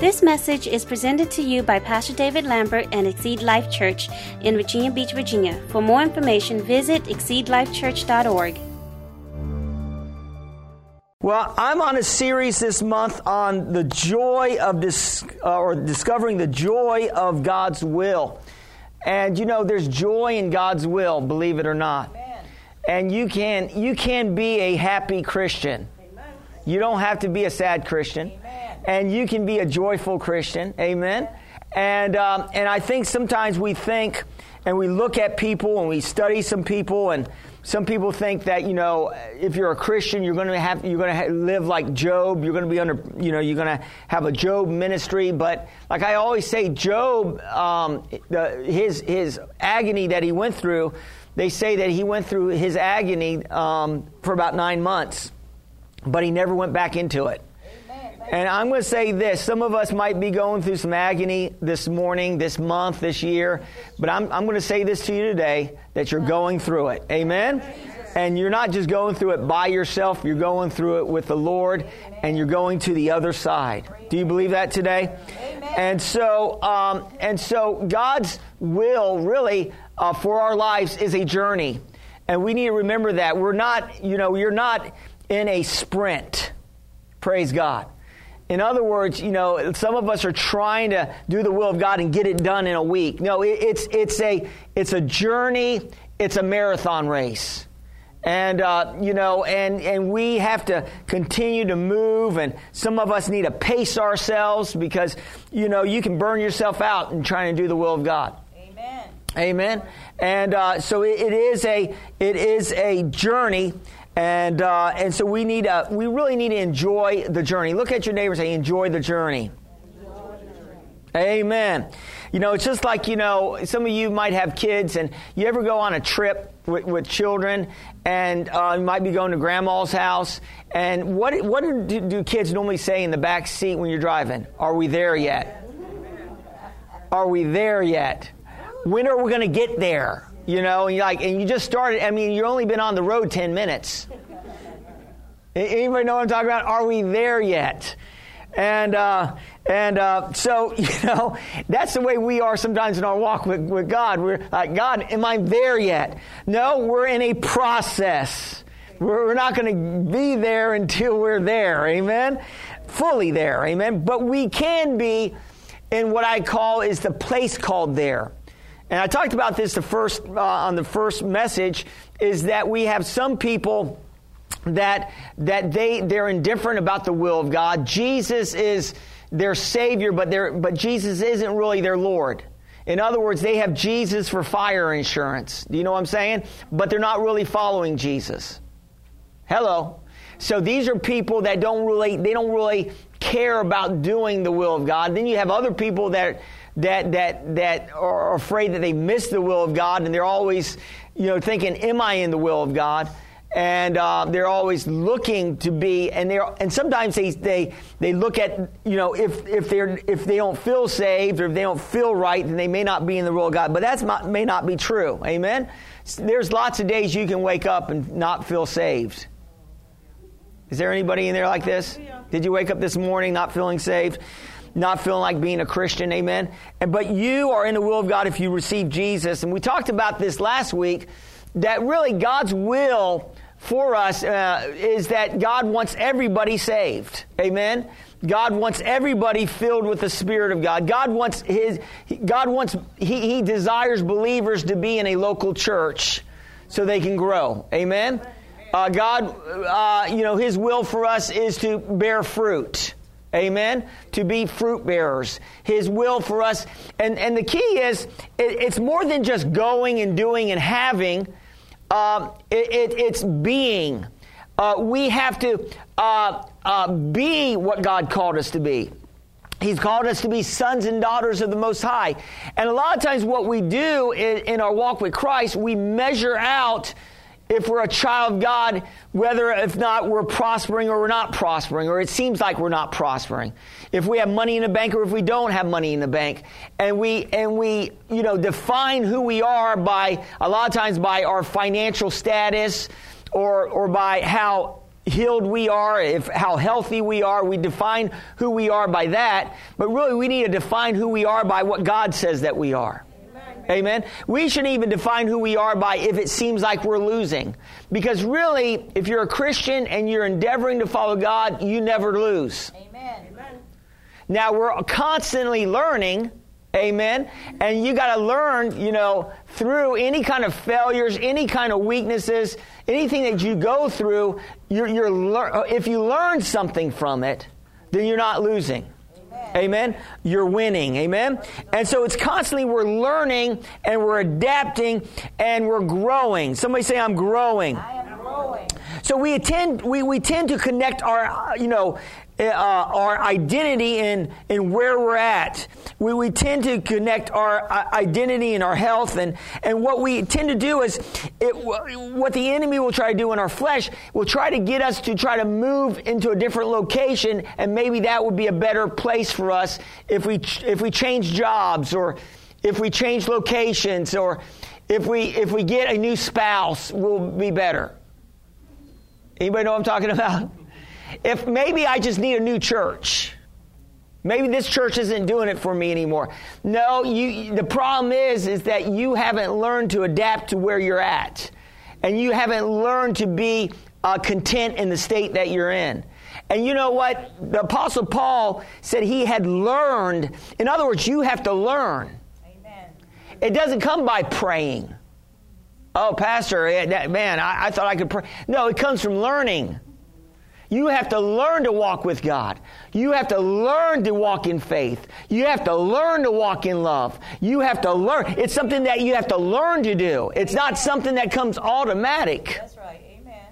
This message is presented to you by Pastor David Lambert and Exceed Life Church in Virginia Beach, Virginia. For more information, visit exceedlifechurch.org. Well, I'm on a series this month on the joy of dis- uh, or discovering the joy of God's will. And you know, there's joy in God's will, believe it or not. Amen. And you can you can be a happy Christian. Amen. You don't have to be a sad Christian. And you can be a joyful Christian. Amen. And um, and I think sometimes we think and we look at people and we study some people and some people think that you know if you're a Christian, you're going to have you're going to live like Job. You're going to be under you know you're going to have a Job ministry. But like I always say, Job, um, the, his his agony that he went through, they say that he went through his agony um, for about nine months, but he never went back into it. And I'm going to say this some of us might be going through some agony this morning, this month, this year, but I'm, I'm going to say this to you today that you're going through it. Amen? And you're not just going through it by yourself, you're going through it with the Lord, and you're going to the other side. Do you believe that today? And so, um, and so God's will really uh, for our lives is a journey. And we need to remember that. We're not, you know, you're not in a sprint. Praise God. In other words, you know, some of us are trying to do the will of God and get it done in a week. No, it's it's a it's a journey. It's a marathon race, and uh, you know, and and we have to continue to move. And some of us need to pace ourselves because you know you can burn yourself out in trying to do the will of God. Amen. Amen. And uh, so it, it is a it is a journey. And, uh, and so we need to, we really need to enjoy the journey. Look at your neighbor and say, enjoy the journey. Amen. You know, it's just like, you know, some of you might have kids and you ever go on a trip with, with children and uh, you might be going to grandma's house. And what, what do, do kids normally say in the back seat when you're driving? Are we there yet? Are we there yet? When are we going to get there? You know, and you like, and you just started. I mean, you've only been on the road ten minutes. Anybody know what I'm talking about? Are we there yet? And uh, and uh, so you know that's the way we are sometimes in our walk with, with God. We're like, God, am I there yet? No, we're in a process. We're, we're not going to be there until we're there. Amen. Fully there. Amen. But we can be in what I call is the place called there. And I talked about this the first uh, on the first message is that we have some people that that they they're indifferent about the will of God. Jesus is their savior, but they but Jesus isn't really their Lord. In other words, they have Jesus for fire insurance. Do you know what I'm saying? But they're not really following Jesus. Hello. So these are people that don't really they don't really care about doing the will of God. Then you have other people that that that that are afraid that they miss the will of God, and they're always, you know, thinking, "Am I in the will of God?" And uh, they're always looking to be, and they and sometimes they they they look at, you know, if if they're if they don't feel saved or if they don't feel right, then they may not be in the will of God. But that may not be true. Amen. There's lots of days you can wake up and not feel saved. Is there anybody in there like this? Did you wake up this morning not feeling saved? Not feeling like being a Christian, amen. And, but you are in the will of God if you receive Jesus. And we talked about this last week that really God's will for us uh, is that God wants everybody saved, amen. God wants everybody filled with the Spirit of God. God wants His. God wants. He, he desires believers to be in a local church so they can grow. Amen. Uh, God, uh, you know, His will for us is to bear fruit. Amen. To be fruit bearers. His will for us. And, and the key is, it, it's more than just going and doing and having. Uh, it, it, it's being. Uh, we have to uh, uh, be what God called us to be. He's called us to be sons and daughters of the Most High. And a lot of times, what we do in, in our walk with Christ, we measure out if we're a child of God, whether if not we're prospering or we're not prospering, or it seems like we're not prospering. If we have money in the bank or if we don't have money in the bank. And we and we, you know, define who we are by a lot of times by our financial status or or by how healed we are, if how healthy we are. We define who we are by that, but really we need to define who we are by what God says that we are. Amen. We shouldn't even define who we are by if it seems like we're losing. Because really, if you're a Christian and you're endeavoring to follow God, you never lose. Amen. Now, we're constantly learning. Amen. And you got to learn, you know, through any kind of failures, any kind of weaknesses, anything that you go through, you're, you're if you learn something from it, then you're not losing. Amen. You're winning. Amen. And so it's constantly we're learning and we're adapting and we're growing. Somebody say, I'm growing. I am growing. So we attend, we, we tend to connect our, uh, you know, uh, our identity and, in where we're at. We, we tend to connect our uh, identity and our health, and, and what we tend to do is it, what the enemy will try to do in our flesh will try to get us to try to move into a different location, and maybe that would be a better place for us if we if we change jobs or if we change locations or if we if we get a new spouse we'll be better. Anybody know what I'm talking about? If maybe I just need a new church. Maybe this church isn't doing it for me anymore. No, you, the problem is, is that you haven't learned to adapt to where you're at. And you haven't learned to be uh, content in the state that you're in. And you know what? The Apostle Paul said he had learned. In other words, you have to learn. Amen. It doesn't come by praying. Oh, Pastor, man, I, I thought I could pray. No, it comes from learning. You have to learn to walk with God. You have to learn to walk in faith. You have to learn to walk in love. You have to learn. It's something that you have to learn to do. It's amen. not something that comes automatic. That's right. Amen.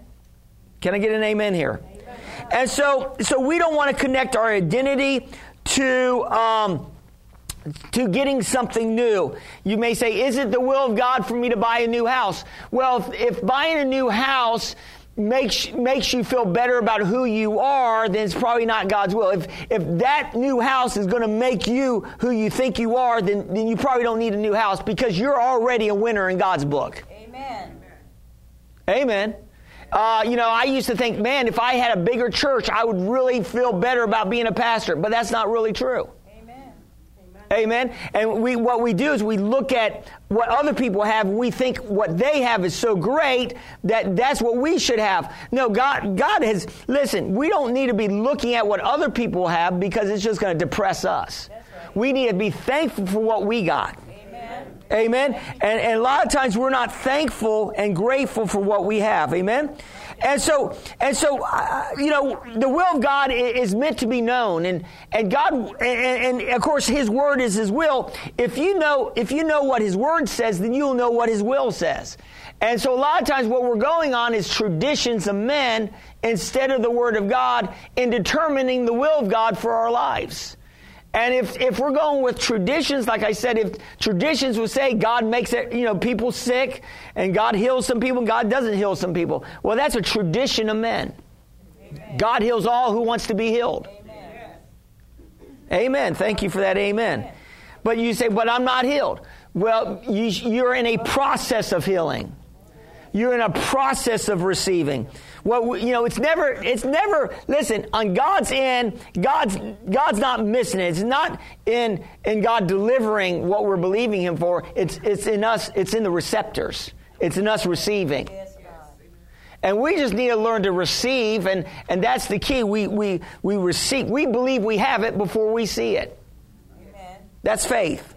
Can I get an amen here? Amen. And so, so we don't want to connect our identity to, um, to getting something new. You may say, is it the will of God for me to buy a new house? Well, if, if buying a new house makes makes you feel better about who you are, then it's probably not God's will. If if that new house is going to make you who you think you are, then then you probably don't need a new house because you're already a winner in God's book. Amen. Amen. Uh, you know, I used to think, man, if I had a bigger church, I would really feel better about being a pastor, but that's not really true. Amen. And we, what we do is we look at what other people have. We think what they have is so great that that's what we should have. No, God, God has, listen, we don't need to be looking at what other people have because it's just going to depress us. Right. We need to be thankful for what we got. Amen. Amen. And, and a lot of times we're not thankful and grateful for what we have. Amen. And so, and so, uh, you know, the will of God is meant to be known, and and God, and, and, of course, His word is His will. If you know, if you know what His word says, then you'll know what His will says. And so, a lot of times, what we're going on is traditions of men instead of the word of God in determining the will of God for our lives. And if, if we're going with traditions, like I said, if traditions would say God makes it, you know, people sick and God heals some people and God doesn't heal some people, well, that's a tradition of men. Amen. God heals all who wants to be healed. Amen. amen. Thank you for that. Amen. amen. But you say, but I'm not healed. Well, you, you're in a process of healing. You're in a process of receiving. Well, you know, it's never, it's never, listen, on God's end, God's, God's not missing it. It's not in, in God delivering what we're believing Him for. It's, it's in us, it's in the receptors. It's in us receiving. And we just need to learn to receive, and, and that's the key. We, we, we receive, we believe we have it before we see it. Amen. That's faith.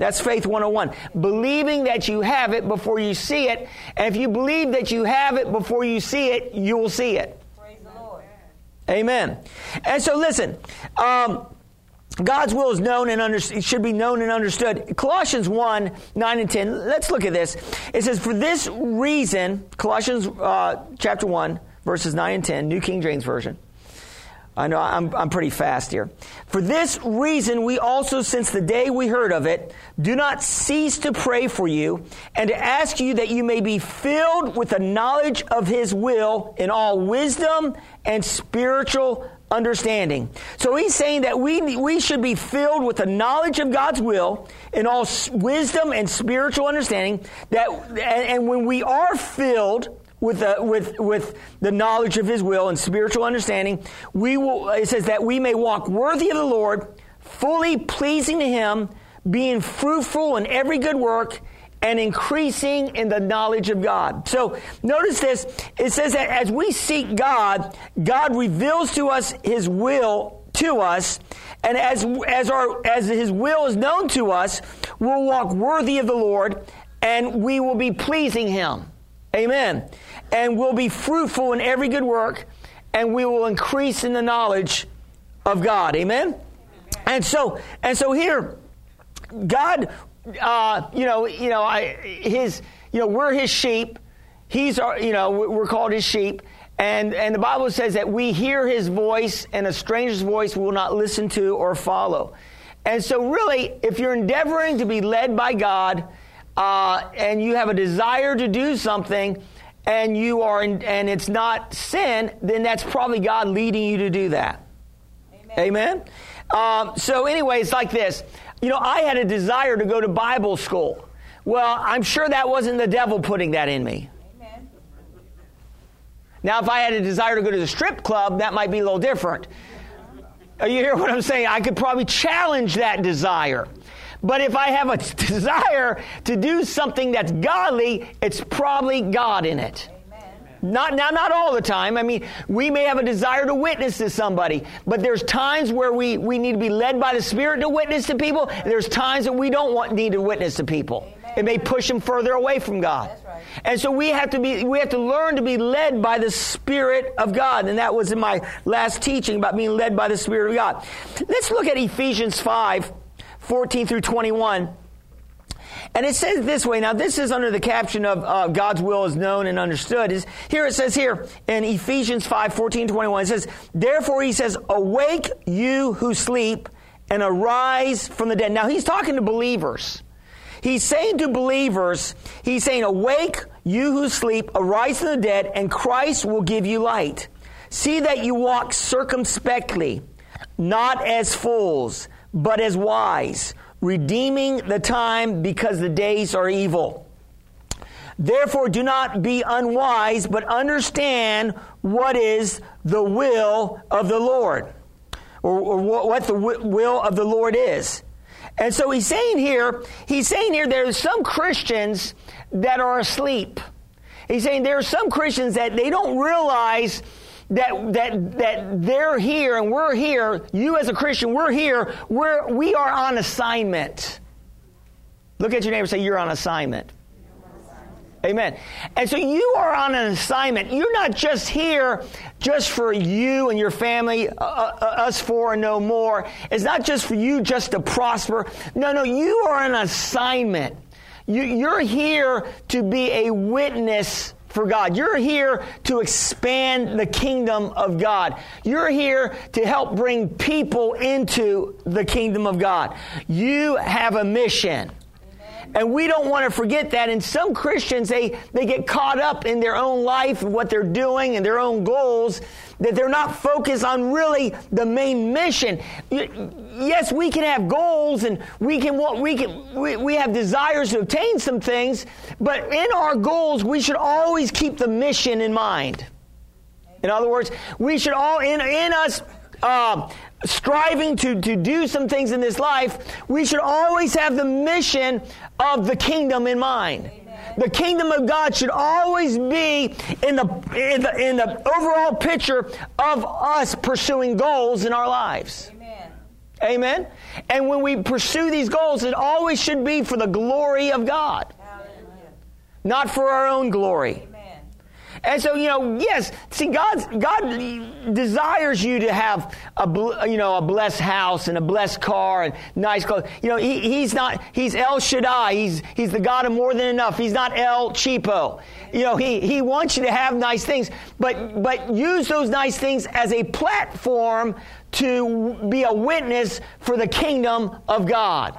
That's faith 101. Believing that you have it before you see it. And if you believe that you have it before you see it, you will see it. Praise the Lord. Amen. And so listen, um, God's will is known and under, should be known and understood. Colossians 1, 9 and 10. Let's look at this. It says, For this reason, Colossians uh, chapter 1, verses 9 and 10, New King James Version. I know I'm, I'm pretty fast here. For this reason, we also, since the day we heard of it, do not cease to pray for you and to ask you that you may be filled with the knowledge of His will in all wisdom and spiritual understanding. So he's saying that we, we should be filled with the knowledge of God's will in all wisdom and spiritual understanding. That, and, and when we are filled with the, with, with the knowledge of his will and spiritual understanding, we will, it says that we may walk worthy of the Lord, fully pleasing to him, being fruitful in every good work, and increasing in the knowledge of God. So notice this. It says that as we seek God, God reveals to us his will to us. And as, as our, as his will is known to us, we'll walk worthy of the Lord and we will be pleasing him. Amen. And we'll be fruitful in every good work and we will increase in the knowledge of God. Amen. And so, and so here, God uh, you know, you know, I, his, you know, we're his sheep. He's our, you know, we're called his sheep. And, and the Bible says that we hear his voice and a stranger's voice we will not listen to or follow. And so really, if you're endeavoring to be led by God, uh, and you have a desire to do something, and you are, in, and it's not sin, then that's probably God leading you to do that. Amen. Amen? Um, so anyway, it's like this. You know, I had a desire to go to Bible school. Well, I'm sure that wasn't the devil putting that in me. Amen. Now, if I had a desire to go to the strip club, that might be a little different. You hear what I'm saying? I could probably challenge that desire. But if I have a desire to do something that's godly, it's probably God in it. Not now, not all the time. I mean, we may have a desire to witness to somebody, but there's times where we, we need to be led by the Spirit to witness to people. And there's times that we don't want need to witness to people. Amen. It may push them further away from God. Right. And so we have to be we have to learn to be led by the Spirit of God. And that was in my last teaching about being led by the Spirit of God. Let's look at Ephesians 5, 14 through 21. And it says this way. Now, this is under the caption of uh, God's will is known and understood. Is here it says here in Ephesians 5, 14, 21. It says, Therefore, he says, Awake you who sleep and arise from the dead. Now, he's talking to believers. He's saying to believers, he's saying, Awake, you who sleep, arise from the dead, and Christ will give you light. See that you walk circumspectly, not as fools, but as wise redeeming the time because the days are evil. Therefore, do not be unwise, but understand what is the will of the Lord, or, or what the will of the Lord is. And so he's saying here, he's saying here there's some Christians that are asleep. He's saying there are some Christians that they don't realize that, that, that they're here and we're here, you as a Christian, we're here, we're, we are on assignment. Look at your neighbor and say, You're on assignment. Amen. And so you are on an assignment. You're not just here just for you and your family, uh, uh, uh us four and no more. It's not just for you just to prosper. No, no, you are an assignment. You, you're here to be a witness for God. You're here to expand the kingdom of God. You're here to help bring people into the kingdom of God. You have a mission. And we don't want to forget that. And some Christians, they, they get caught up in their own life and what they're doing and their own goals, that they're not focused on really the main mission. Yes, we can have goals and we can, we can, we, we have desires to obtain some things, but in our goals, we should always keep the mission in mind. In other words, we should all, in, in us, uh, striving to, to do some things in this life, we should always have the mission of the kingdom in mind. Amen. The kingdom of God should always be in the, in the, in the overall picture of us pursuing goals in our lives. Amen. Amen. And when we pursue these goals, it always should be for the glory of God, Hallelujah. not for our own glory. And so, you know, yes, see, God, God desires you to have a, you know, a blessed house and a blessed car and nice clothes. You know, he, he's not, he's El Shaddai. He's, he's the God of more than enough. He's not El Cheapo. You know, he, he wants you to have nice things, but, but use those nice things as a platform to be a witness for the kingdom of God.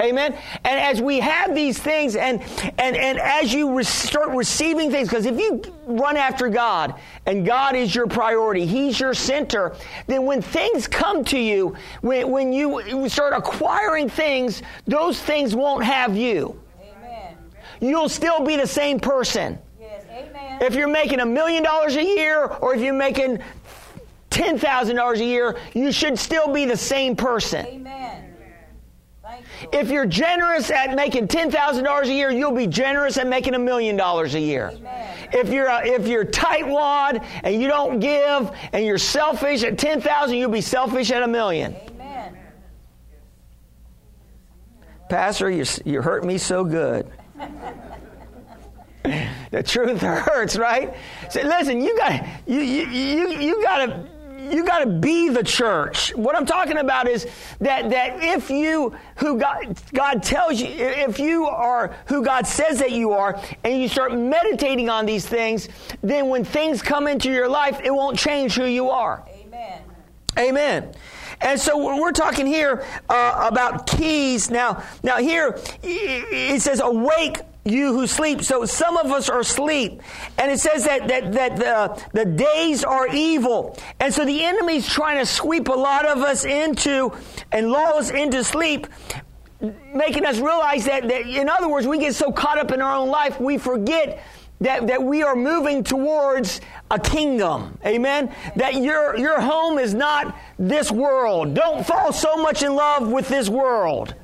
Amen. And as we have these things, and and and as you re- start receiving things, because if you run after God and God is your priority, He's your center, then when things come to you, when when you start acquiring things, those things won't have you. Amen. You'll still be the same person. Yes, Amen. If you're making a million dollars a year or if you're making $10,000 a year, you should still be the same person. Amen. Thank you. Lord. If you're generous at making $10,000 a year, you'll be generous at making a million dollars a year. Amen. If you're a, if you're tightwad and you don't give and you're selfish at 10,000, you'll be selfish at a million. Amen. Pastor, you, you hurt me so good. the truth hurts, right? So listen, you got you you you, you got to you got to be the church. What I'm talking about is that that if you who God God tells you if you are who God says that you are and you start meditating on these things, then when things come into your life, it won't change who you are. Amen. Amen. And so we're talking here uh, about keys. Now, now here it says, "Awake, you who sleep." So some of us are asleep, and it says that that that the the days are evil, and so the enemy's trying to sweep a lot of us into and lull us into sleep. Making us realize that, that, in other words, we get so caught up in our own life, we forget that, that we are moving towards a kingdom. Amen? That your, your home is not this world. Don't fall so much in love with this world.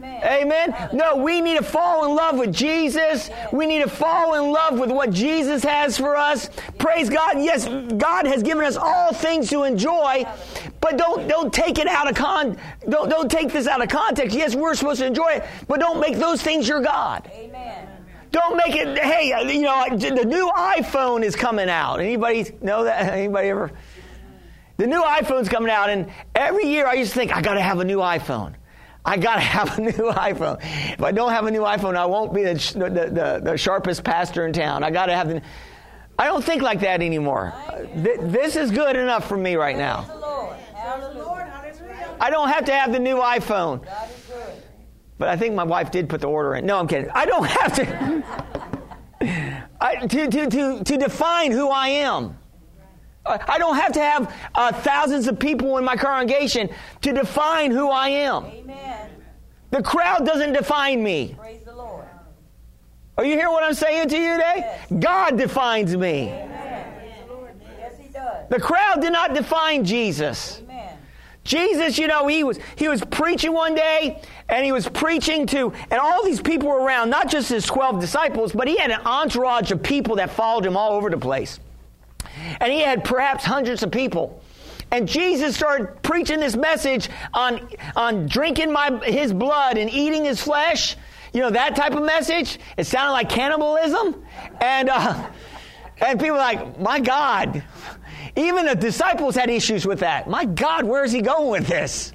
Amen. Amen? No, we need to fall in love with Jesus. We need to fall in love with what Jesus has for us. Praise God. Yes, God has given us all things to enjoy, but don't don't take it out of con don't don't take this out of context. Yes, we're supposed to enjoy it, but don't make those things your God. Amen. Don't make it. Hey, uh, you know the new iPhone is coming out. Anybody know that? Anybody ever? The new iPhone's coming out, and every year I used to think I got to have a new iPhone. I got to have a new iPhone. If I don't have a new iPhone, I won't be the, the, the, the sharpest pastor in town. I got to have the. I don't think like that anymore. Th- this is good enough for me right now. the Lord. Hallelujah. I don't have to have the new iPhone. God is good. But I think my wife did put the order in. No, I'm kidding. I don't have to. I, to, to, to, to define who I am. I don't have to have uh, thousands of people in my congregation to define who I am. Amen. The crowd doesn't define me. Praise the Lord. Are you hearing what I'm saying to you today? God defines me. Amen. Yes, He does. The crowd did not define Jesus. Amen. Jesus, you know, he was he was preaching one day, and he was preaching to, and all these people were around, not just his twelve disciples, but he had an entourage of people that followed him all over the place, and he had perhaps hundreds of people. And Jesus started preaching this message on on drinking my his blood and eating his flesh. You know that type of message. It sounded like cannibalism, and uh, and people were like, my God. Even the disciples had issues with that. My God, where is he going with this?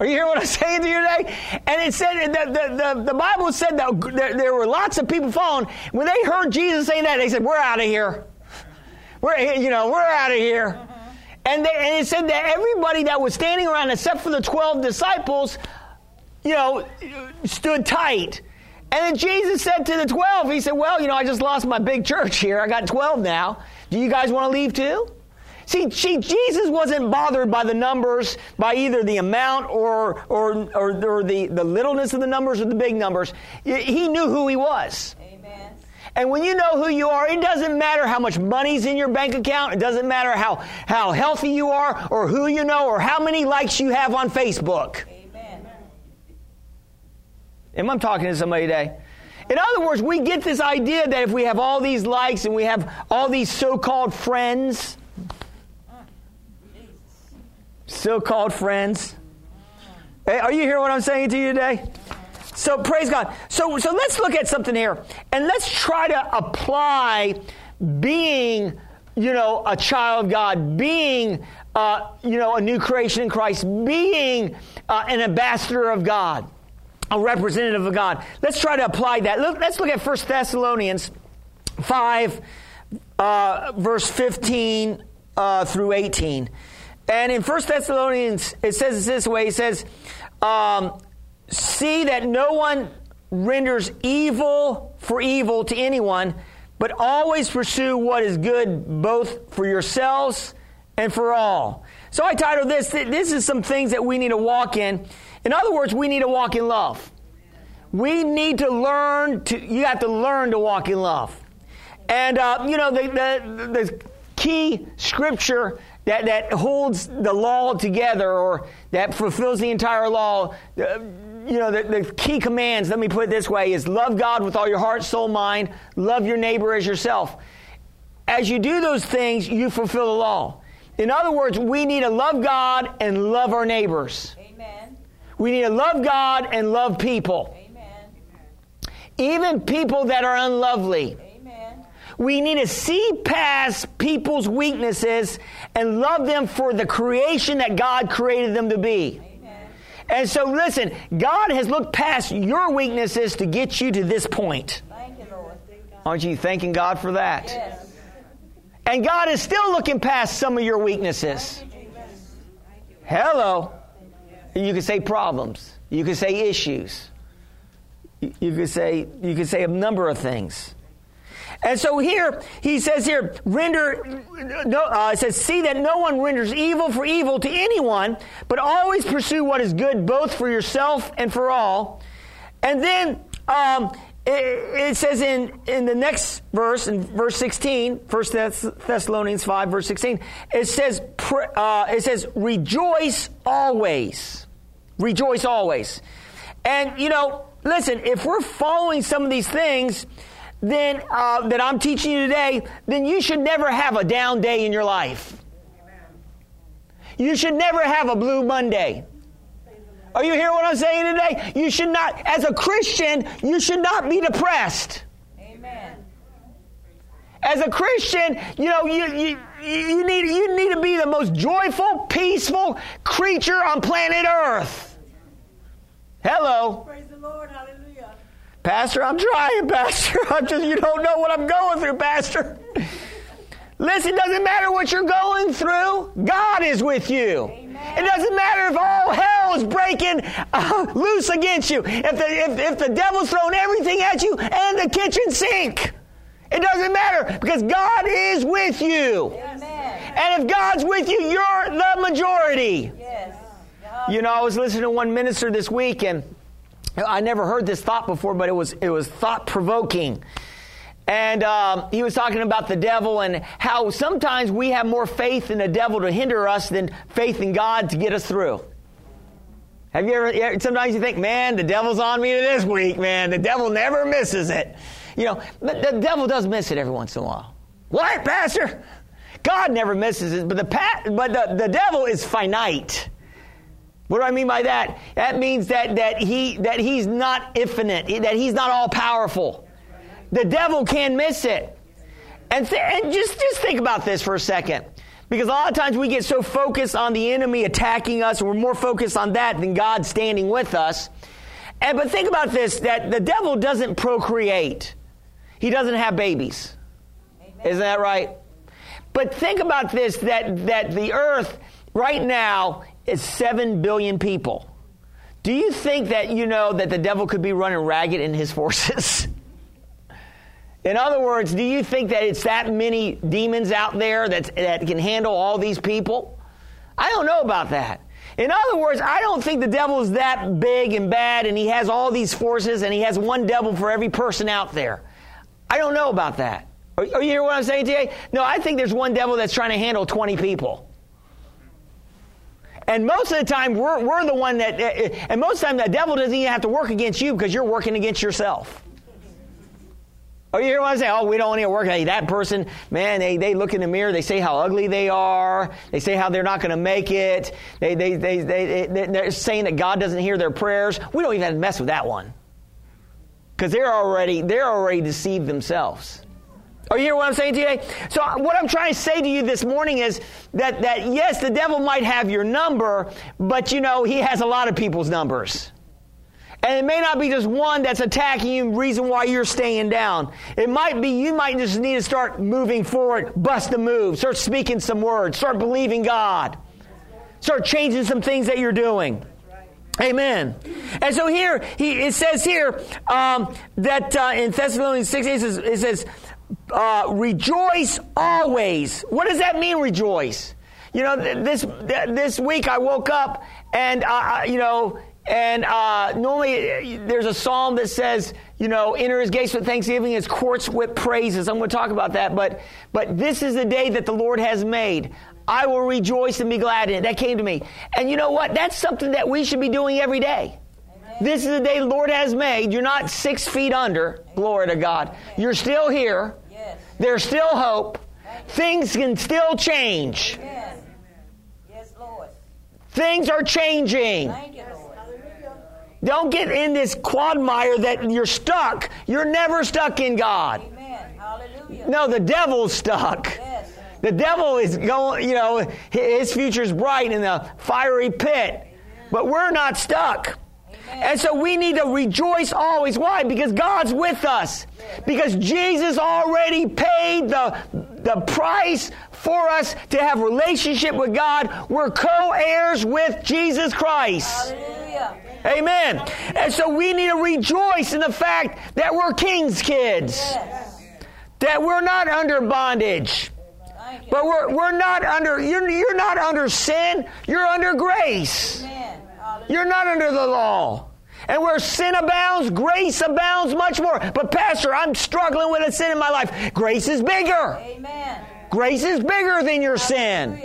Are you hearing what I'm saying to you today? And it said the, the, the, the Bible said that there, there were lots of people following. When they heard Jesus saying that, they said, "We're out of here. We're eh, you know we're out of here." And, they, and it said that everybody that was standing around, except for the twelve disciples, you know, stood tight. And then Jesus said to the 12, He said, Well, you know, I just lost my big church here. I got 12 now. Do you guys want to leave too? See, see, Jesus wasn't bothered by the numbers, by either the amount or, or, or, or the, the littleness of the numbers or the big numbers. He knew who He was. And when you know who you are, it doesn't matter how much money's in your bank account. It doesn't matter how, how healthy you are or who you know or how many likes you have on Facebook. Amen. Am I talking to somebody today? In other words, we get this idea that if we have all these likes and we have all these so called friends, so called friends. Hey, are you hearing what I'm saying to you today? So praise God. So so let's look at something here and let's try to apply being, you know, a child of God, being uh, you know, a new creation in Christ, being uh, an ambassador of God, a representative of God. Let's try to apply that. Look, let's look at 1 Thessalonians 5, uh, verse 15 uh, through 18. And in 1 Thessalonians, it says it this way it says, um, See that no one renders evil for evil to anyone, but always pursue what is good both for yourselves and for all. So I titled this, This is some things that we need to walk in. In other words, we need to walk in love. We need to learn to, you have to learn to walk in love. And, uh, you know, the, the, the key scripture that, that holds the law together or that fulfills the entire law, uh, you know, the, the key commands, let me put it this way, is love God with all your heart, soul, mind, love your neighbor as yourself. As you do those things, you fulfill the law. In other words, we need to love God and love our neighbors. Amen. We need to love God and love people. Amen. Even people that are unlovely. Amen. We need to see past people's weaknesses and love them for the creation that God created them to be. Amen. And so, listen, God has looked past your weaknesses to get you to this point. You, Aren't you thanking God for that? Yes. And God is still looking past some of your weaknesses. Hello. You could say problems. You could say issues. You you could say you could say a number of things. And so here he says here, render. No, uh, it says, see that no one renders evil for evil to anyone, but always pursue what is good, both for yourself and for all. And then um, it, it says in in the next verse, in verse sixteen, First Thess- Thessalonians five, verse sixteen, it says, uh, it says, rejoice always, rejoice always. And you know, listen, if we're following some of these things then uh, that I'm teaching you today, then you should never have a down day in your life. You should never have a blue Monday. Are you hearing what I'm saying today? You should not, as a Christian, you should not be depressed. Amen. As a Christian, you know, you, you, you, need, you need to be the most joyful, peaceful creature on planet Earth. Hello. Praise the Lord. Pastor, I'm trying, Pastor. I'm just, you don't know what I'm going through, Pastor. Listen, it doesn't matter what you're going through. God is with you. Amen. It doesn't matter if all hell is breaking uh, loose against you. If the, if, if the devil's throwing everything at you and the kitchen sink. It doesn't matter because God is with you. Amen. And if God's with you, you're the majority. Yes. You know, I was listening to one minister this week, and I never heard this thought before, but it was it was thought provoking. And um, he was talking about the devil and how sometimes we have more faith in the devil to hinder us than faith in God to get us through. Have you ever? Sometimes you think, man, the devil's on me this week, man. The devil never misses it. You know, but the devil does miss it every once in a while. What, Pastor? God never misses it, but the but the, the devil is finite. What do I mean by that? That means that, that, he, that he's not infinite, that he's not all powerful. The devil can miss it. And, th- and just, just think about this for a second. Because a lot of times we get so focused on the enemy attacking us, and we're more focused on that than God standing with us. And, but think about this that the devil doesn't procreate, he doesn't have babies. Isn't that right? But think about this that, that the earth right now is 7 billion people. Do you think that you know that the devil could be running ragged in his forces? In other words, do you think that it's that many demons out there that, that can handle all these people? I don't know about that. In other words, I don't think the devil is that big and bad and he has all these forces and he has one devil for every person out there. I don't know about that. Are, are you hearing what I'm saying today? No, I think there's one devil that's trying to handle 20 people. And most of the time, we're, we're the one that, eh, and most of the time, the devil doesn't even have to work against you because you're working against yourself. Oh, you hear what I'm saying? Oh, we don't need to work. Hey, that person, man, they, they look in the mirror, they say how ugly they are, they say how they're not going to make it, they, they, they, they, they, they're saying that God doesn't hear their prayers. We don't even have to mess with that one. Because they're already, they're already deceived themselves. Are you hear what I'm saying today? So what I'm trying to say to you this morning is that, that yes, the devil might have your number, but you know, he has a lot of people's numbers. And it may not be just one that's attacking you, reason why you're staying down. It might be you might just need to start moving forward, bust the move, start speaking some words, start believing God, start changing some things that you're doing. Amen. And so here, he, it says here um, that uh, in Thessalonians 6, it says, it says uh, rejoice always. What does that mean, rejoice? You know, this, this week I woke up and, uh, you know, And uh, normally uh, there's a psalm that says, you know, enter his gates with thanksgiving, his courts with praises. I'm going to talk about that. But, but this is the day that the Lord has made. I will rejoice and be glad in it. That came to me. And you know what? That's something that we should be doing every day. This is the day the Lord has made. You're not six feet under. Glory to God. You're still here. There's still hope. Things can still change. Yes. Yes, Lord. Things are changing. Thank you, Lord. Don't get in this quagmire that you're stuck. You're never stuck in God. Amen. Hallelujah. No, the devil's stuck. Yes. The devil is going, you know, his future's bright in the fiery pit. But we're not stuck. And so we need to rejoice always. Why? Because God's with us. Because Jesus already paid the, the price for us to have relationship with God. We're co-heirs with Jesus Christ. Hallelujah. Amen. And so we need to rejoice in the fact that we're king's kids. Yes. That we're not under bondage. But we're, we're not under, you're, you're not under sin. You're under grace. Amen. Hallelujah. You're not under the law. And where sin abounds, grace abounds much more. But Pastor, I'm struggling with a sin in my life. Grace is bigger. Amen. Grace is bigger than your sin.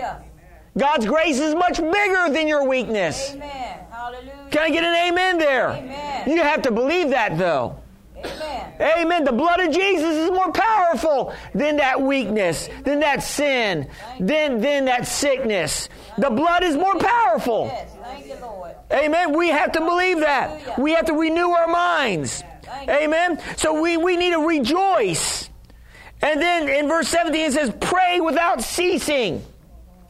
God's grace is much bigger than your weakness. Amen. Hallelujah. Can I get an amen there? Amen. You have to believe that though. Amen. Amen. The blood of Jesus is more powerful than that weakness, than that sin, than, than that sickness. The blood is more powerful. Yes. Thank you, Lord. Amen. We have to believe that. We have to renew our minds. Amen. So we, we need to rejoice. And then in verse 17 it says, pray without ceasing.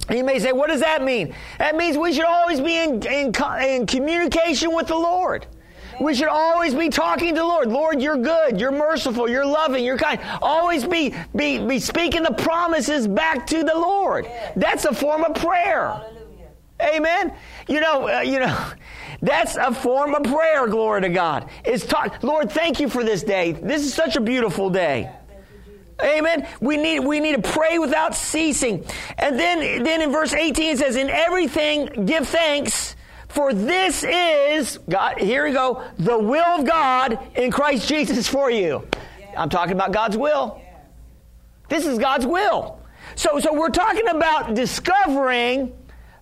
And you may say, what does that mean? That means we should always be in, in, in communication with the Lord. We should always be talking to the Lord. Lord, you're good. You're merciful. You're loving. You're kind. Always be, be, be speaking the promises back to the Lord. That's a form of prayer. Amen. You know, uh, you know, that's a form of prayer. Glory to God. It's taught. Lord, thank you for this day. This is such a beautiful day. Amen. We need we need to pray without ceasing. And then then in verse 18 it says, "In everything give thanks, for this is God, here we go, the will of God in Christ Jesus for you." I'm talking about God's will. This is God's will. So, so we're talking about discovering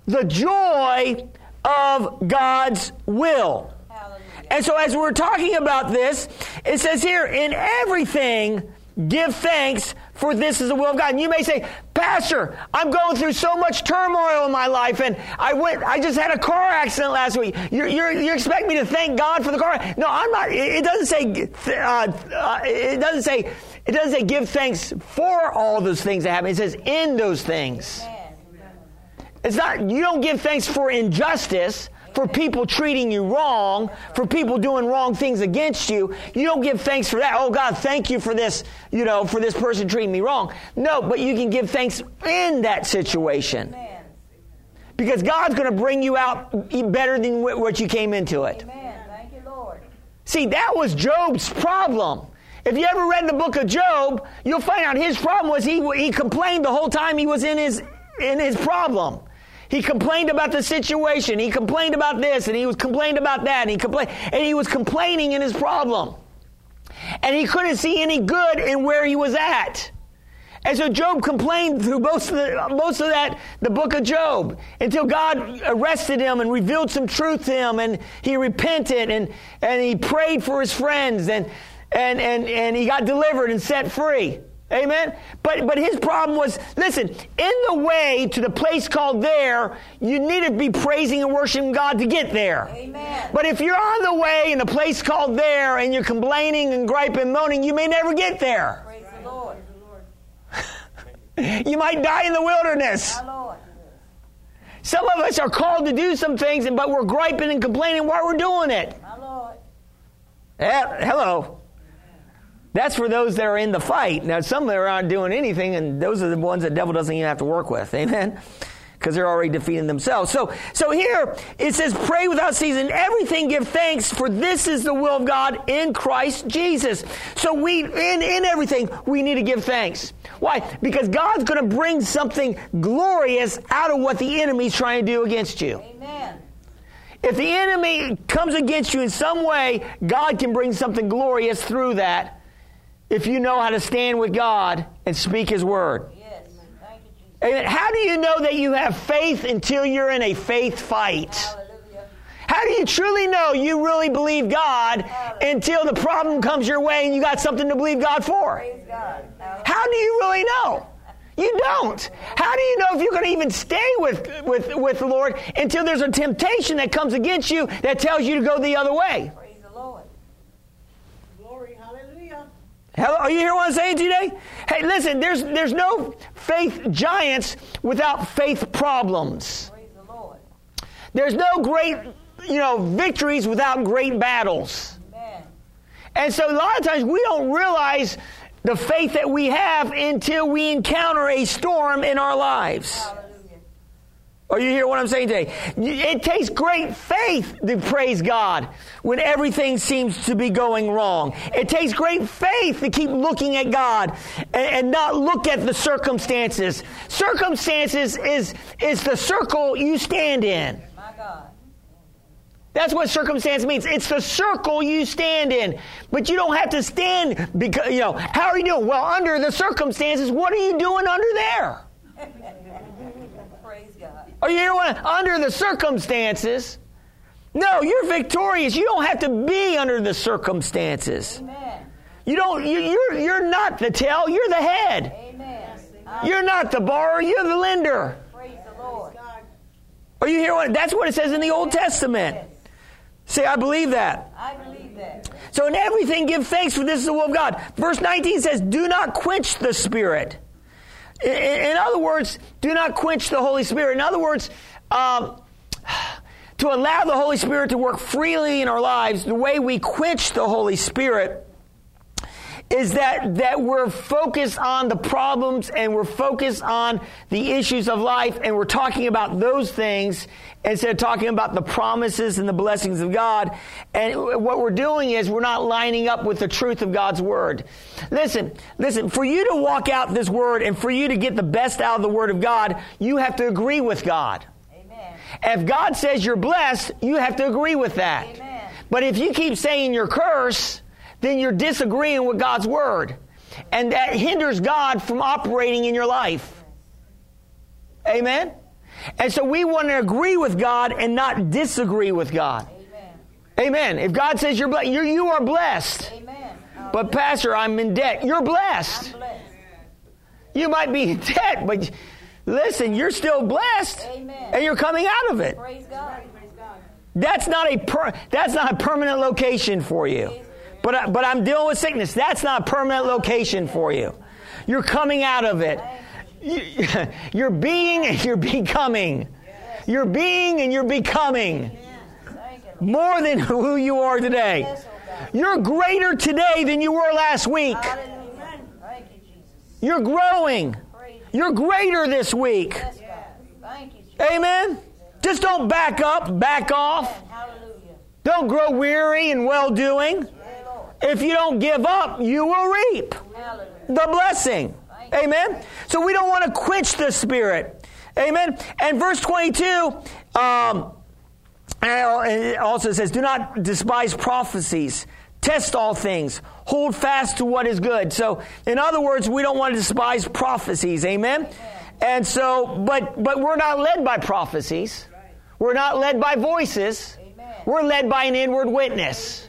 the joy of God's will. Hallelujah. And so, as we're talking about this, it says here, in everything, give thanks, for this is the will of God. And you may say, Pastor, I'm going through so much turmoil in my life, and I went, I just had a car accident last week. You're, you're, you expect me to thank God for the car? No, I'm not. It it doesn't say, uh, uh, it doesn't say, it doesn't say give thanks for all those things that happen. It says in those things. Amen. It's not, you don't give thanks for injustice, for people treating you wrong, for people doing wrong things against you. You don't give thanks for that. Oh God, thank you for this, you know, for this person treating me wrong. No, but you can give thanks in that situation. Because God's going to bring you out better than what you came into it. Amen. You, See, that was Job's problem. If you ever read the book of Job, you'll find out his problem was he, he complained the whole time he was in his, in his problem. He complained about the situation. He complained about this and he was complained about that and he complained and he was complaining in his problem. And he couldn't see any good in where he was at. And so Job complained through most of, the, most of that, the book of Job, until God arrested him and revealed some truth to him, and he repented and, and he prayed for his friends, and, and, and, and he got delivered and set free. Amen? But, but his problem was listen, in the way to the place called there, you need to be praising and worshiping God to get there. Amen. But if you're on the way in the place called there and you're complaining and griping and moaning, you may never get there. Praise the Lord. You might die in the wilderness. Some of us are called to do some things, but we're griping and complaining while we're doing it. My Lord. Eh, hello. That's for those that are in the fight. Now, some that aren't doing anything, and those are the ones that the devil doesn't even have to work with. Amen. Because they're already defeating themselves. So, so here it says, "Pray without ceasing. Everything give thanks, for this is the will of God in Christ Jesus." So we, in in everything, we need to give thanks. Why? Because God's going to bring something glorious out of what the enemy's trying to do against you. Amen. If the enemy comes against you in some way, God can bring something glorious through that if you know how to stand with God and speak His word. Yes. Thank you, Jesus. Amen. How do you know that you have faith until you're in a faith fight? Hallelujah. How do you truly know you really believe God until the problem comes your way and you got something to believe God for? God. How do you really know? You don't. How do you know if you're going to even stay with, with, with the Lord until there's a temptation that comes against you that tells you to go the other way? Praise the Lord. Glory, hallelujah. Hello, are you hearing what I'm saying today? Hey, listen, there's, there's no faith giants without faith problems. The There's no great, you know, victories without great battles. Amen. And so a lot of times we don't realize the faith that we have until we encounter a storm in our lives. Hallelujah. Are you hear what I'm saying today? It takes great faith to praise God when everything seems to be going wrong. It takes great faith to keep looking at God and, and not look at the circumstances. Circumstances is, is the circle you stand in. My God. That's what circumstance means. It's the circle you stand in. But you don't have to stand because, you know, how are you doing? Well, under the circumstances, what are you doing under there? Are you hearing what? Under the circumstances. No, you're victorious. You don't have to be under the circumstances. Amen. You don't, you, you're, you're not the tail, you're the head. Amen. You're not the borrower, you're the lender. Praise the Lord. Are you hearing what? That's what it says in the Old Testament. Say, I believe that. I believe that. So in everything, give thanks, for this is the will of God. Verse 19 says, Do not quench the Spirit. In, other words, do not quench the Holy Spirit. In other words, um, to allow the Holy Spirit to work freely in our lives, the way we quench the Holy Spirit is that, that we're focused on the problems and we're focused on the issues of life and we're talking about those things instead of talking about the promises and the blessings of God. And what we're doing is we're not lining up with the truth of God's word. Listen, listen, for you to walk out this word and for you to get the best out of the word of God, you have to agree with God. Amen. If God says you're blessed, you have to agree with that. Amen. But if you keep saying you're cursed, then you're disagreeing with God's word. And that hinders God from operating in your life. Amen? And so we want to agree with God and not disagree with God. Amen. Amen. If God says you're blessed, you're, you are blessed. Amen. But Pastor, I'm in debt. You're blessed. Blessed. You might be in debt, but listen, you're still blessed. Amen. And you're coming out of it. Praise God. Praise God. That's not a per, that's not a permanent location for you. But I, but I'm dealing with sickness. That's not a permanent location for you. You're coming out of it. You- You're being and you're becoming. You're being and you're becoming more than who you are today. You're greater today than you were last week. You're growing. You're greater this week. Amen. Just don't back up, back off. Don't grow weary in well doing. If you don't give up, you will reap the blessing. Amen. So we don't want to quench the spirit. Amen. And verse 22 um, it also says, Do not despise prophecies. Test all things. Hold fast to what is good. So, in other words, we don't want to despise prophecies. Amen. And so, but but we're not led by prophecies. We're not led by voices. We're led by an inward witness.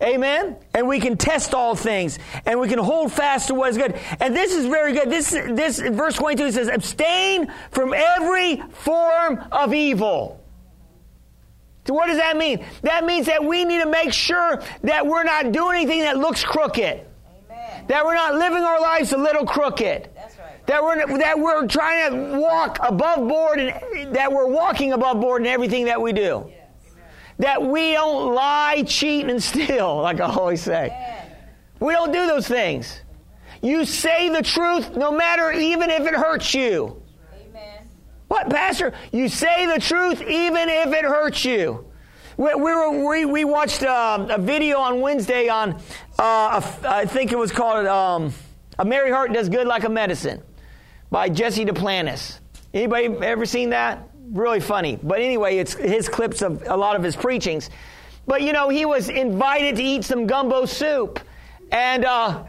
Amen. And we can test all things, and we can hold fast to what is good. And this is very good. This this verse twenty two says, "Abstain from every form of evil." So what does that mean? That means that we need to make sure that we're not doing anything that looks crooked. Amen. That we're not living our lives a little crooked. That's right. That we're that we're trying to walk above board and that we're walking above board in everything that we do. That we don't lie, cheat, and steal, like I always say. We don't do those things. You say the truth no matter even if it hurts you. Amen. What, Pastor? You say the truth even if it hurts you. We, we, were, we, we watched um, a video on Wednesday on, uh, a- I think it was called um, A Merry Heart Does Good Like a Medicine by Jesse Duplantis. Anybody ever seen that? Really funny. But anyway, it's his clips of a lot of his preachings. But you know, he was invited to eat some gumbo soup, and uh,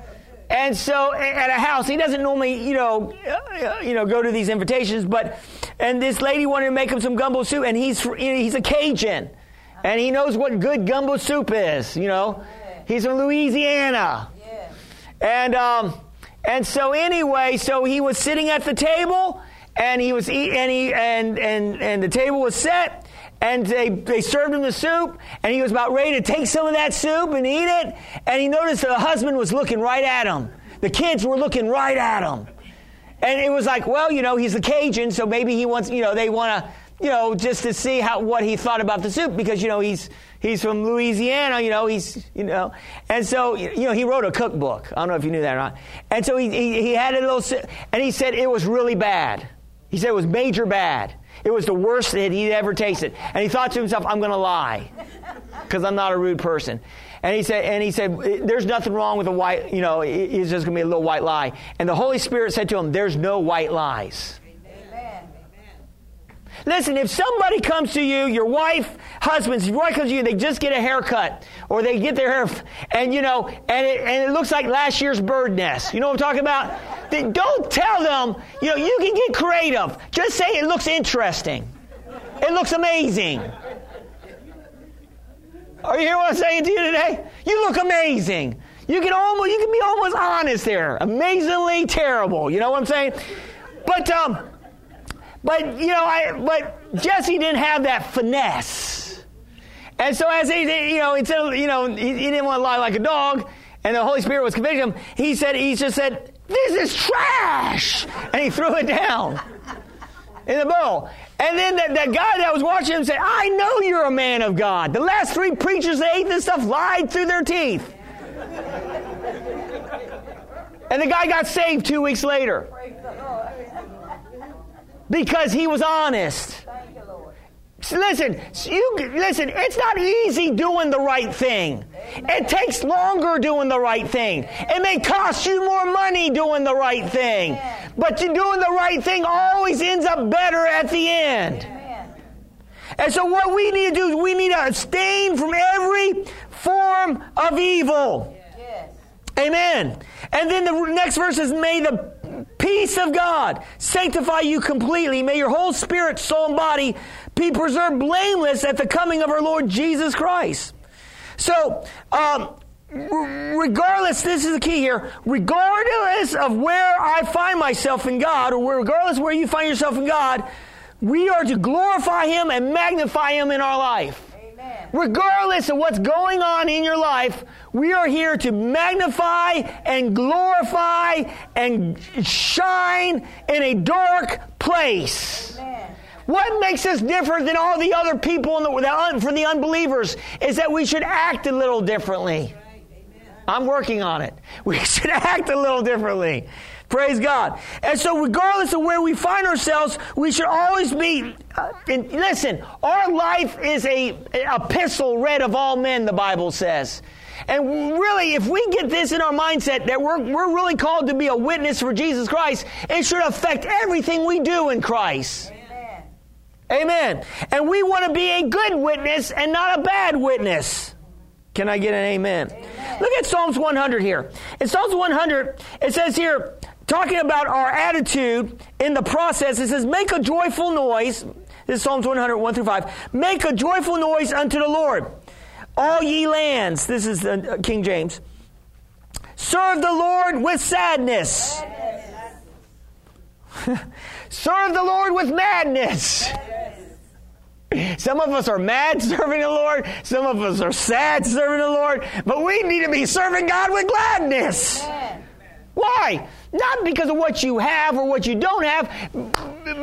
and so at a house, he doesn't normally, you know, uh, you know, go to these invitations. But and this lady wanted to make him some gumbo soup, and he's he's a Cajun, and he knows what good gumbo soup is. You know, he's from Louisiana, Yeah. and um, and so anyway, so he was sitting at the table, and he was eat, and he and and and the table was set, and they they served him the soup, and he was about ready to take some of that soup and eat it, and he noticed the husband was looking right at him. The kids were looking right at him, and it was like, well, you know, he's a Cajun, so maybe he wants, you know, they want to, you know, just to see how what he thought about the soup because you know he's he's from Louisiana, you know, he's you know, and so you know he wrote a cookbook. I don't know if you knew that or not. And so he he, he had a little, and he said it was really bad. He said it was major bad. It was the worst that he'd ever tasted. And he thought to himself, I'm going to lie because I'm not a rude person. And he said, and he said, there's nothing wrong with a white, you know, it- it's just going to be a little white lie. And the Holy Spirit said to him, there's no white lies. Listen, if somebody comes to you, your wife, husbands, your wife comes to you, they just get a haircut, or they get their hair, and you know, and it, and it looks like last year's bird nest. You know what I'm talking about? Then don't tell them, you know, you can get creative. Just say it looks interesting. It looks amazing. Are you hearing what I'm saying to you today? You look amazing. You can almost, you can be almost honest there. Amazingly terrible. You know what I'm saying? But um, but you know, I but Jesse didn't have that finesse, and so as he, you know, instead of, you know, he, he didn't want to lie like a dog, and the Holy Spirit was convicting him. He said, he just said, "This is trash," and he threw it down in the bowl. And then that, that guy that was watching him said, "I know you're a man of God. The last three preachers that ate this stuff lied through their teeth." And the guy got saved two weeks later. Because he was honest. You, Listen, you listen. It's not easy doing the right thing. It takes longer doing the right thing. It may cost you more money doing the right thing, but you doing the right thing always ends up better at the end. Amen. And so, what we need to do is we need to abstain from every form of evil. Yes. Amen. And then the next verse is, May the peace of God sanctify you completely. May your whole spirit, soul, and body be preserved blameless at the coming of our Lord Jesus Christ. So, um, regardless, this is the key here, regardless of where I find myself in God, or regardless where you find yourself in God, we are to glorify Him and magnify Him in our life. Amen. Regardless of what's going on in your life, we are here to magnify and glorify and shine in a dark place. Amen. What makes us different than all the other people in the, the un, for the unbelievers is that we should act a little differently. I'm working on it. We should act a little differently. Praise God. And so, regardless of where we find ourselves, we should always be. Uh, in, listen, our life is a epistle read of all men. The Bible says. And really, if we get this in our mindset that we're, we're really called to be a witness for Jesus Christ, it should affect everything we do in Christ. Amen. Amen. And we want to be a good witness and not a bad witness. Can I get an amen? Look at Psalms 100 here. In Psalms 100, it says here, talking about our attitude in the process, it says, Make a joyful noise. This is Psalms 100, 1 through 5. Make a joyful noise unto the Lord. All ye lands, this is uh, King James. Serve the Lord with sadness. Serve the Lord with madness. Some of us are mad serving the Lord. Some of us are sad serving the Lord. But we need to be serving God with gladness. Amen. Why? Not because of what you have or what you don't have,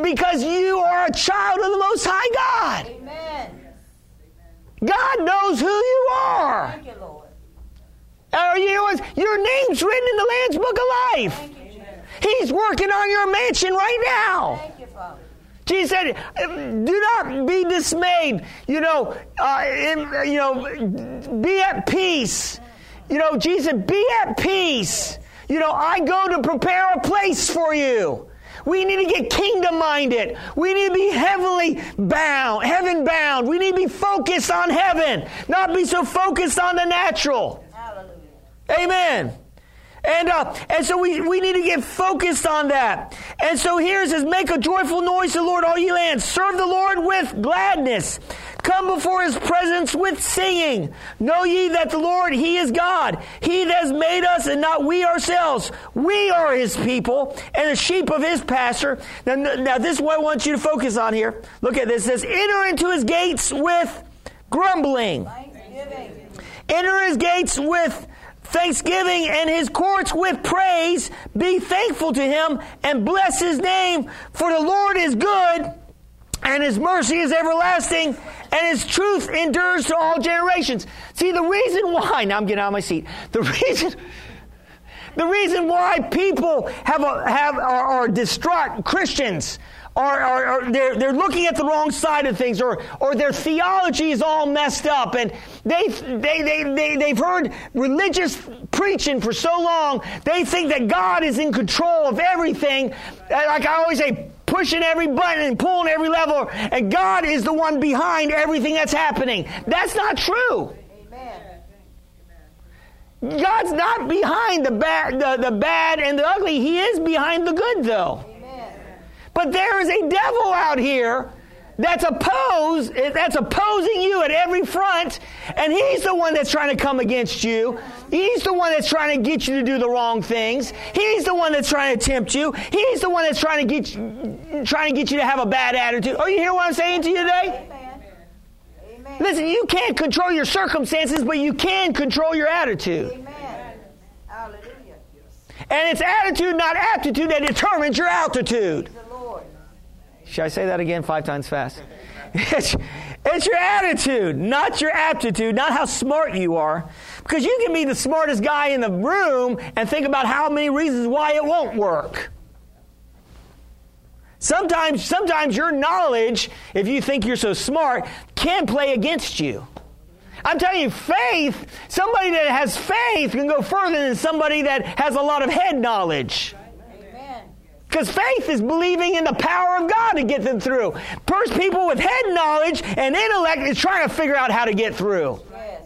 because you are a child of the Most High God. Amen. God knows who you are. Thank you, Lord. Are you, your name's written in the Lamb's Book of Life. Thank you, Jesus. He's working on your mansion right now. Thank you, Father. Jesus said, "Do not be dismayed. You know, uh, in, you know, be at peace. You know, Jesus, be at peace. You know, I go to prepare a place for you. We need to get kingdom minded. We need to be heavenly bound, heaven bound. We need to be focused on heaven, not be so focused on the natural. Hallelujah. Amen. And, uh, and so we, we need to get focused on that. And so here it says, make a joyful noise to the Lord, all ye lands. Serve the Lord with gladness. Come before his presence with singing. Know ye that the Lord, he is God. He that has made us and not we ourselves. We are his people and the sheep of his pasture. Now, now this is what I want you to focus on here. Look at this. It says, enter into his gates with grumbling. Enter his gates with thanksgiving and his courts with praise. Be thankful to him and bless his name, for the Lord is good and his mercy is everlasting and his truth endures to all generations. See, the reason why, now I'm getting out of my seat, the reason. The reason why people have a, have are, are distraught Christians are, are, are, they're, they're looking at the wrong side of things or, or their theology is all messed up and they, they, they, they, they've heard religious preaching for so long they think that God is in control of everything like I always say pushing every button and pulling every lever and God is the one behind everything that's happening that's not true. God's not behind the bad, the, the bad and the ugly. He is behind the good, though. Amen. But there is a devil out here that's opposed, that's opposing you at every front, and he's the one that's trying to come against you. He's the one that's trying to get you to do the wrong things. He's the one that's trying to tempt you. He's the one that's trying to get you, trying to get you to have a bad attitude. Oh, you hear what I'm saying to you today? Amen. Amen. Listen, you can't control your circumstances, but you can control your attitude. Amen. And it's attitude, not aptitude, that determines your altitude. Should I say that again five times fast? It's, it's your attitude, not your aptitude, not how smart you are. Because you can be the smartest guy in the room and think about how many reasons why it won't work. Sometimes, sometimes your knowledge, if you think you're so smart, can play against you. I'm telling you, faith, somebody that has faith can go further than somebody that has a lot of head knowledge. Because faith is believing in the power of God to get them through. First, people with head knowledge and intellect is trying to figure out how to get through. Yes.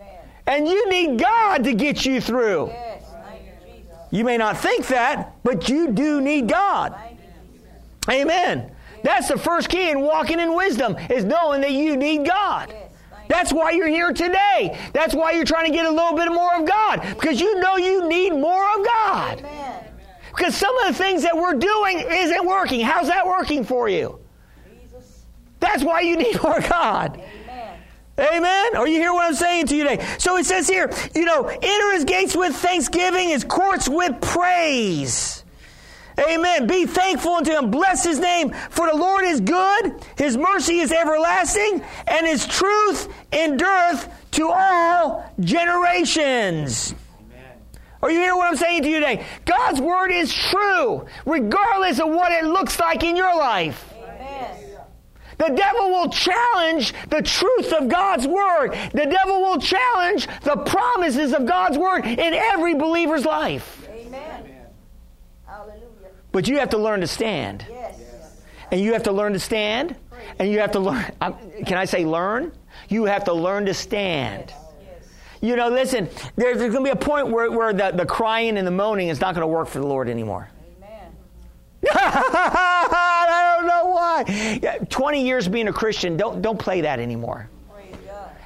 Amen. And you need God to get you through. Yes. You, may not think that, but you do need God. Amen. That's the first key in walking in wisdom is knowing that you need God. That's why you're here today. That's why you're trying to get a little bit more of God because you know you need more of God. Amen. Because some of the things that we're doing isn't working. How's that working for you? Jesus. That's why you need more God. Amen. Amen? Are you hear what I'm saying to you today? So it says here, you know, enter his gates with thanksgiving, his courts with praise. Amen. Be thankful unto him. Bless his name. For the Lord is good. His mercy is everlasting. And his truth endureth to all generations. Are you hearing what I'm saying to you today? God's word is true, regardless of what it looks like in your life. Amen. The devil will challenge the truth of God's word. The devil will challenge the promises of God's word in every believer's life. Amen. Hallelujah. But you have to learn to stand. Yes. And you have to learn to stand. And you have to learn. Can I say learn? You have to learn to stand. Yes. You know, listen, there's, there's going to be a point where, where the, the crying and the moaning is not going to work for the Lord anymore. Amen. I don't know why. Yeah, 20 years being a Christian, don't, don't play that anymore.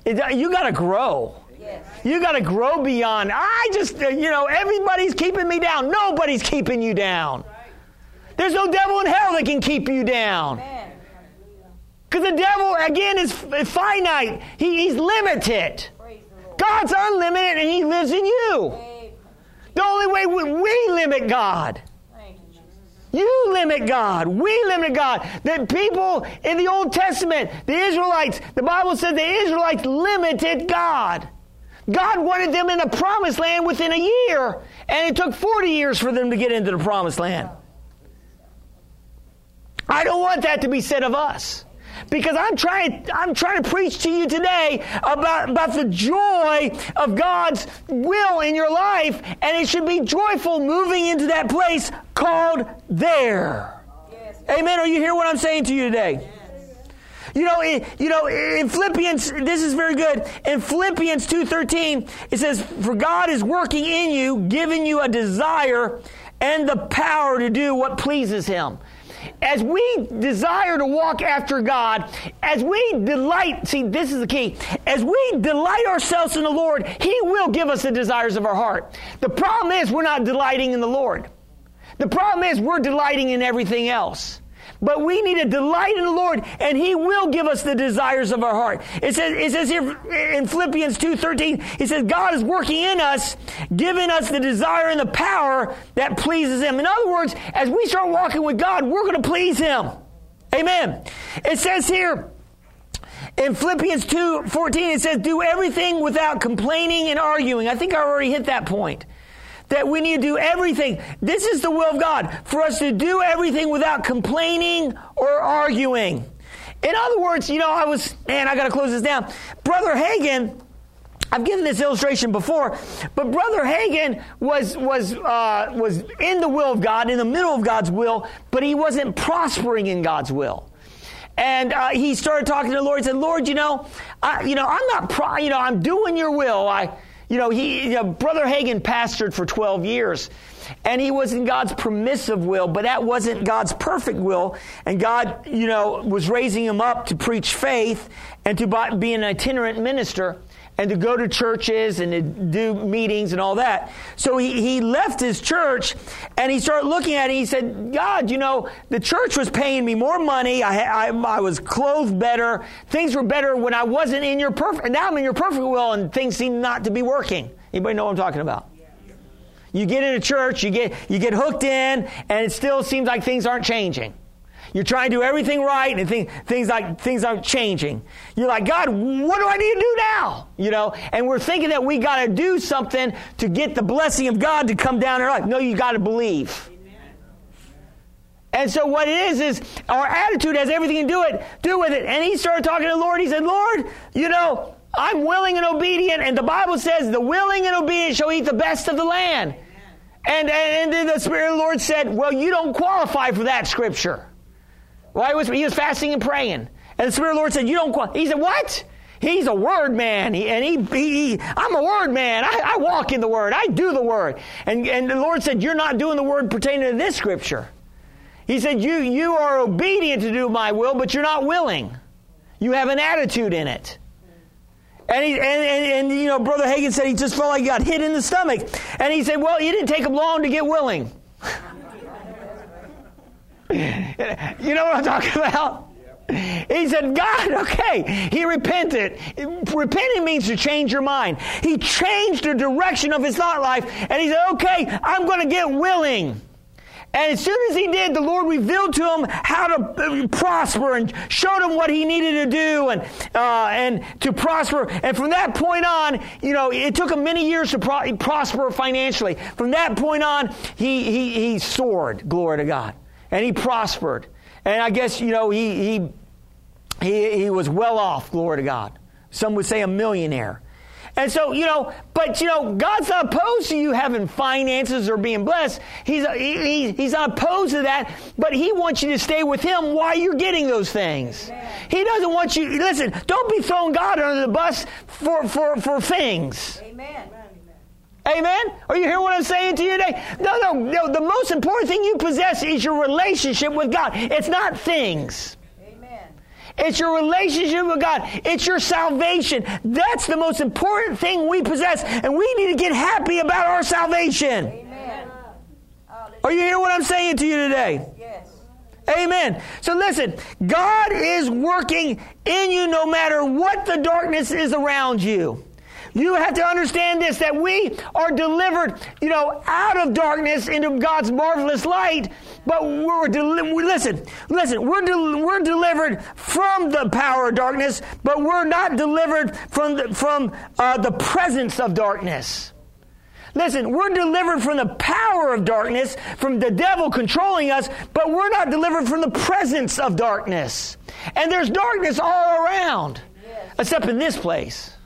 It- you got to grow. Yes. You got to grow beyond. I just, uh, you know, everybody's keeping me down. Nobody's keeping you down. There's no devil in hell that can keep you down. Because the devil, again, is finite. He, he's limited. God's unlimited and he lives in you. The only way we, limit God. You limit God. We limit God. The people in the Old Testament, the Israelites, the Bible said the Israelites limited God. God wanted them in the promised land within a year, and it took 40 years for them to get into the promised land. I don't want that to be said of us. Because I'm trying, I'm trying to preach to you today about, about the joy of God's will in your life, and it should be joyful moving into that place called there. Yes. Amen. Are you hear what I'm saying to you today? You know, in, you know, in Philippians, this is very good. In Philippians 2.13, it says, For God is working in you, giving you a desire and the power to do what pleases Him. As we desire to walk after God, as we delight, see, this is the key. As we delight ourselves in the Lord, He will give us the desires of our heart. The problem is we're not delighting in the Lord. The problem is we're delighting in everything else. But we need to delight in the Lord, and He will give us the desires of our heart. It says, it says here in Philippians 2.13, He says, God is working in us, giving us the desire and the power that pleases Him. In other words, as we start walking with God, we're going to please Him. Amen. It says here, in Philippians 2:14 it says do everything without complaining and arguing. I think I already hit that point. That we need to do everything. This is the will of God for us to do everything without complaining or arguing. In other words, you know, I was man, I got to close this down. Brother Hagin I've given this illustration before, but Brother Hagin was was uh, was in the will of God, in the middle of God's will, but he wasn't prospering in God's will. And uh, he started talking to the Lord. He said, "Lord, you know, I, you know, I'm not, pro- you know, I'm doing Your will. I, you know, he, you know, Brother Hagin pastored for 12 years, and he was in God's permissive will, but that wasn't God's perfect will. And God, you know, was raising him up to preach faith and to be an itinerant minister and to go to churches and to do meetings and all that. So he, he left his church and he started looking at it. He said, God, you know, the church was paying me more money. I, I, I was clothed better. Things were better when I wasn't in your perfect, now I'm in your perfect will and things seem not to be working. Anybody know what I'm talking about? You get into church, you get, you get hooked in, and it still seems like things aren't changing. You're trying to do everything right, and things, things like things aren't changing. You're like, God, what do I need to do now? You know, and we're thinking that we got to do something to get the blessing of God to come down in our life. No, you got to believe. And so what it is is our attitude has everything to do it do with it. And he started talking to the Lord. He said, Lord, you know, I'm willing and obedient, and the Bible says the willing and obedient shall eat the best of the land. And, and, and then the Spirit of the Lord said, Well, you don't qualify for that scripture. Well, he was, he fasting and praying. And the Spirit of the Lord said, You don't. He said, What? He's a word man. He, and he, he, I'm a word man. I, I walk in the word. I do the word. And, and the Lord said, You're not doing the word pertaining to this scripture. He said, you, you are obedient to do my will, but you're not willing. You have an attitude in it. And, he, and, and, and, you know, Brother Hagin said he just felt like he got hit in the stomach. And he said, well, it didn't take him long to get willing. you know what I'm talking about? He said, God, okay. He repented. Repenting means to change your mind. He changed the direction of his thought life, and he said, okay, I'm going to get willing. And as soon as he did, the Lord revealed to him how to prosper and showed him what he needed to do and, uh, and to prosper. And from that point on, you know, it took him many years to pro- prosper financially. From that point on, he, he, he soared, glory to God. And he prospered. And I guess, you know, he, he, he, he was well off, glory to God. Some would say a millionaire. And so, you know, but you know, God's not opposed to you having finances or being blessed. He's, he, he's not opposed to that, but He wants you to stay with Him while you're getting those things. Amen. He doesn't want you, listen, don't be throwing God under the bus for, for, for things. Amen. Amen? Are you hearing what I'm saying to you today? No, no, no. The most important thing you possess is your relationship with God. It's not things. Amen. It's your relationship with God. It's your salvation. That's the most important thing we possess. And we need to get happy about our salvation. Amen. Are you hearing what I'm saying to you today? Yes. Amen. So listen, God is working in you no matter what the darkness is around you. You have to understand this that we are delivered, you know, out of darkness into God's marvelous light. But we're deli- we, listen, listen. We're we're delivered from the power of darkness, but we're not delivered from the, from uh, the presence of darkness. Listen, we're delivered from the power of darkness, from the devil controlling us, but we're not delivered from the presence of darkness. And there's darkness all around, except in this place.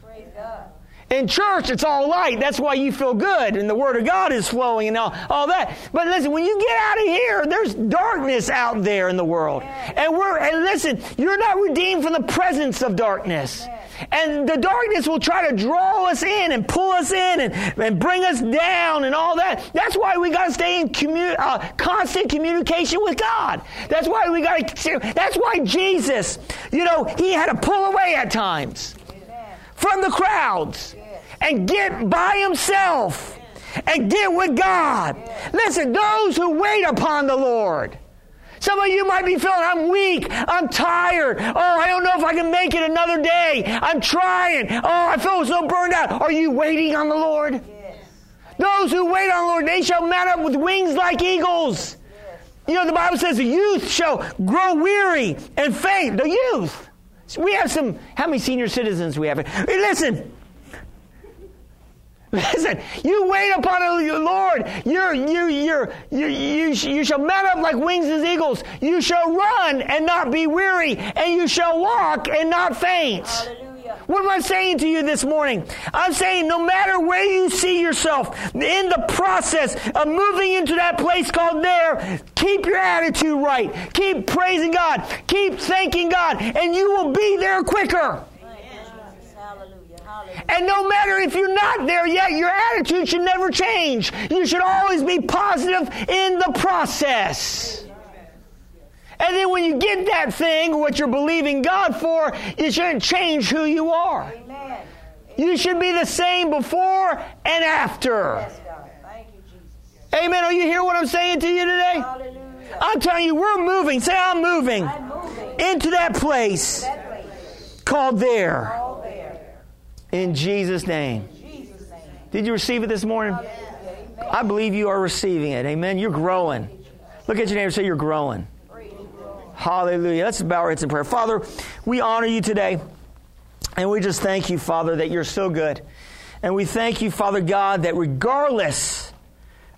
In church, it's all light. That's why you feel good, and the Word of God is flowing and all, all that. But listen, when you get out of here, there's darkness out there in the world. And we're, and listen, you're not redeemed from the presence of darkness. And the darkness will try to draw us in and pull us in and, and bring us down and all that. That's why we got to stay in commu- uh, constant communication with God. That's why we got to, that's why Jesus, you know, he had to pull away at times from the crowds and get by himself and get with God. Listen, those who wait upon the Lord. Some of you might be feeling, I'm weak, I'm tired, oh, I don't know if I can make it another day, I'm trying, oh, I feel so burned out. Are you waiting on the Lord? Those who wait on the Lord, they shall mount up with wings like eagles. You know, the Bible says the youth shall grow weary and faint. The youth. We have some, how many senior citizens we have? Hey, listen. Listen, you wait upon the Lord. You're, you, you're, you, you, you shall mount up like wings as eagles. You shall run and not be weary, and you shall walk and not faint. Hallelujah. What am I saying to you this morning? I'm saying no matter where you see yourself in the process of moving into that place called there, keep your attitude right. Keep praising God. Keep thanking God, and you will be there quicker. Thank you, Jesus. Hallelujah. Hallelujah. And no matter if you're not there yet, your attitude should never change. You should always be positive in the process. And then when you get that thing, what you're believing God for, it shouldn't change who you are. Amen. You should be the same before and after. Yes, you. Amen. Are you hear what I'm saying to you today? Hallelujah. I'm telling you, we're moving. Say, I'm moving I'm moving. into that place That place. called there. All there. In Jesus' name. Did you receive it this morning? I believe you are receiving it. Amen. You're growing. Look at your neighbor and say, You're growing. Hallelujah. Let's bow our heads in prayer. Father, we honor you today. And we just thank you, Father, that you're so good. And we thank you, Father God, that regardless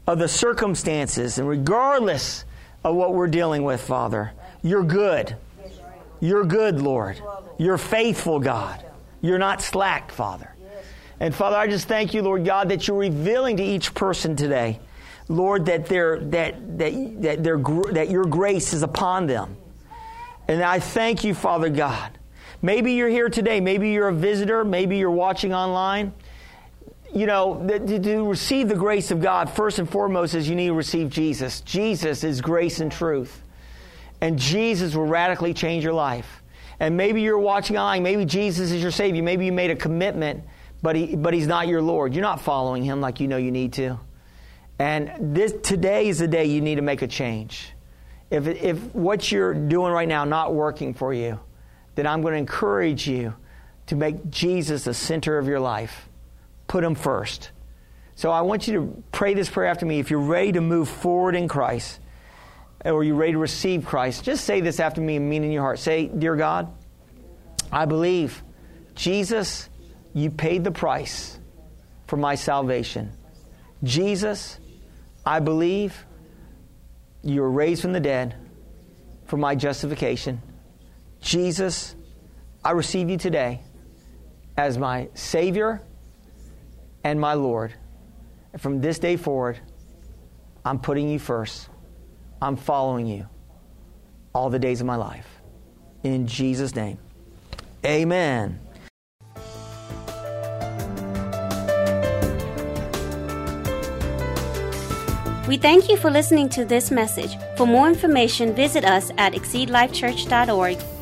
of the circumstances and regardless of what we're dealing with, Father, you're good. You're good, Lord. You're faithful, God. You're not slack, Father. And Father, I just thank you, Lord God, that you're revealing to each person today, Lord, that their that that that their that your grace is upon them. And I thank you, Father God. Maybe you're here today. Maybe you're a visitor. Maybe you're watching online. You know, to, to receive the grace of God, first and foremost, is you need to receive Jesus. Jesus is grace and truth. And Jesus will radically change your life. And maybe you're watching online. Maybe Jesus is your Savior. Maybe you made a commitment, but, he, but He's not your Lord. You're not following Him like you know you need to. And this, today is the day you need to make a change. If, if what you're doing right now not working for you, then I'm going to encourage you to make Jesus the center of your life. Put him first. So I want you to pray this prayer after me. If you're ready to move forward in Christ, or you're ready to receive Christ, just say this after me and mean in your heart. Say, Dear God, I believe, Jesus, you paid the price for my salvation. Jesus, I believe you were raised from the dead for my justification. Jesus, I receive you today as my Savior and my Lord. And from this day forward, I'm putting you first. I'm following you all the days of my life. In Jesus' name. Amen. We thank you for listening to this message. For more information, visit us at exceedlifechurch.org